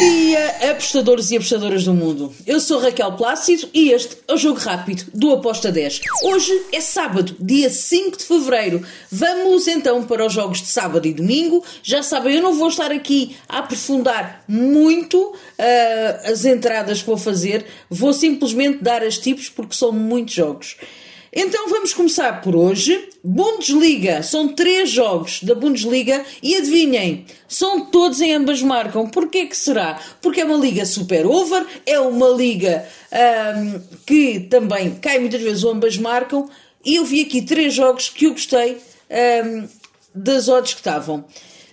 dia, apostadores e apostadoras do mundo. Eu sou Raquel Plácido e este é o Jogo Rápido do Aposta 10. Hoje é sábado, dia 5 de fevereiro. Vamos então para os jogos de sábado e domingo. Já sabem, eu não vou estar aqui a aprofundar muito uh, as entradas que vou fazer. Vou simplesmente dar as tipos porque são muitos jogos. Então vamos começar por hoje. Bundesliga, são três jogos da Bundesliga e adivinhem, são todos em ambas marcam. Porquê que será? Porque é uma liga super over, é uma liga um, que também cai muitas vezes ambas marcam e eu vi aqui três jogos que eu gostei um, das odds que estavam.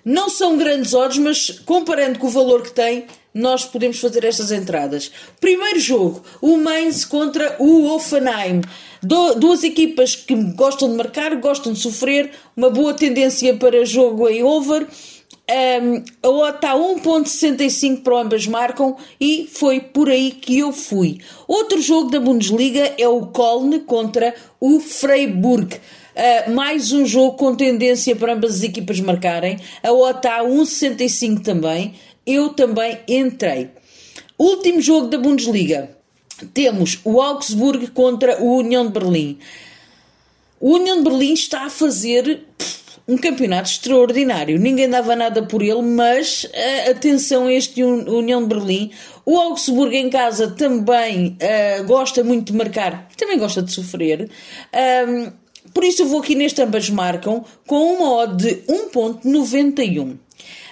Não são grandes odds, mas comparando com o valor que tem, nós podemos fazer estas entradas. Primeiro jogo, o Mainz contra o Offenheim. Duas equipas que gostam de marcar, gostam de sofrer, uma boa tendência para jogo em over. Um, a OTA está 1.65 para ambas marcam e foi por aí que eu fui. Outro jogo da Bundesliga é o Köln contra o Freiburg. Uh, mais um jogo com tendência para ambas as equipas marcarem. A OTA está 1.65 também eu também entrei. Último jogo da Bundesliga. Temos o Augsburg contra o União de Berlim. O União de Berlim está a fazer um campeonato extraordinário. Ninguém dava nada por ele, mas uh, atenção a este União de Berlim. O Augsburg em casa também uh, gosta muito de marcar, também gosta de sofrer. Um, por isso eu vou aqui neste ambas marcam com uma odd de 1.91.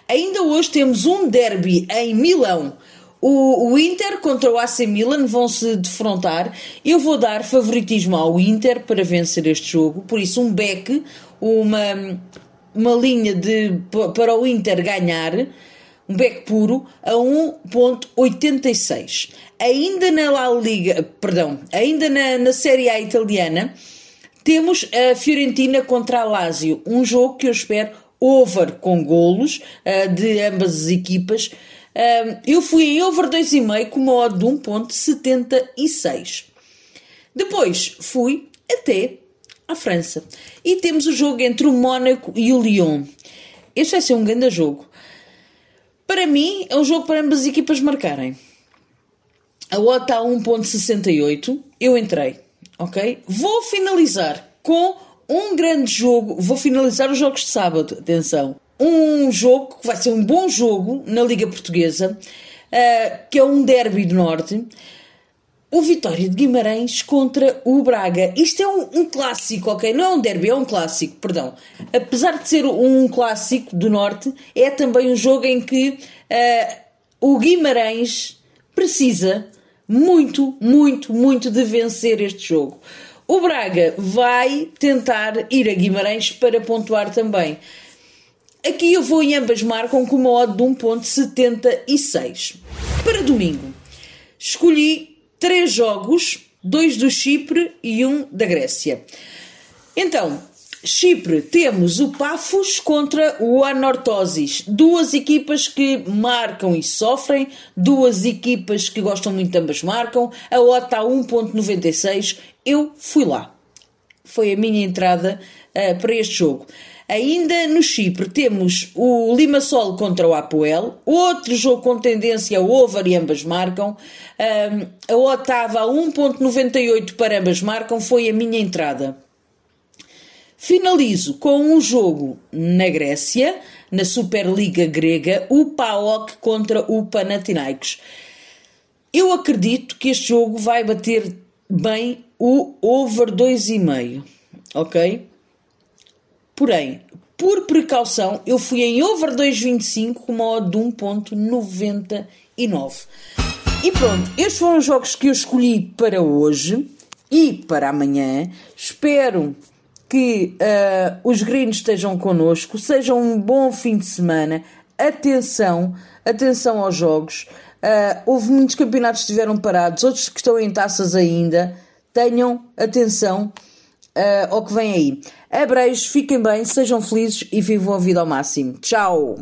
Ainda hoje temos um derby em Milão. O, o, Inter contra o AC Milan vão se defrontar. Eu vou dar favoritismo ao Inter para vencer este jogo, por isso um back, uma, uma linha de, para o Inter ganhar, um back puro, a 1.86. Ainda na La Liga, perdão, ainda na, na Série A italiana, temos a Fiorentina contra a Lazio, um jogo que eu espero over com golos uh, de ambas as equipas. Uh, eu fui em over 2,5 com uma odd de 1.76. Depois fui até à França. E temos o jogo entre o Mónaco e o Lyon. Este vai ser um grande jogo. Para mim, é um jogo para ambas as equipas marcarem. A odd está a 1.68. Eu entrei, ok? Vou finalizar com um grande jogo. Vou finalizar os jogos de sábado, atenção. Um jogo que vai ser um bom jogo na Liga Portuguesa, uh, que é um derby do Norte. O Vitória de Guimarães contra o Braga. Isto é um, um, clássico, ok? Não é um derby, é um clássico, perdão. Apesar de ser um clássico do Norte, é também um jogo em que uh, o Guimarães precisa muito, muito, muito de vencer este jogo. O Braga vai tentar ir a Guimarães para pontuar também. Aqui eu vou em ambas marcam com uma odd de 1.76. Para domingo, escolhi três jogos, dois do Chipre e um da Grécia. Então, Chipre, temos o Pafos contra o Anortosis. Duas equipas que marcam e sofrem, duas equipas que gostam muito ambas marcam. A OTA 1.96. Eu fui lá. Foi a minha entrada uh, para este jogo. Ainda no Chipre temos o Limassol contra o Apoel, outro jogo com tendência over e ambas marcam. Um, a Otava 1.98 para ambas marcam foi a minha entrada. Finalizo com um jogo na Grécia, na Superliga Grega, o PAOK contra o Panathinaikos. Eu acredito que este jogo vai bater bem o over 2,5, ok? Porém, por precaução, eu fui em over 2,25 com uma odd de 1,99. E pronto, estes foram os jogos que eu escolhi para hoje e para amanhã. Espero que uh, os gringos estejam connosco, seja um bom fim de semana. Atenção, atenção aos jogos. Uh, houve muitos campeonatos que estiveram parados, outros que estão em taças ainda. Tenham atenção uh, ao que vem aí. Abreijos, fiquem bem, sejam felizes e vivam a vida ao máximo. Tchau!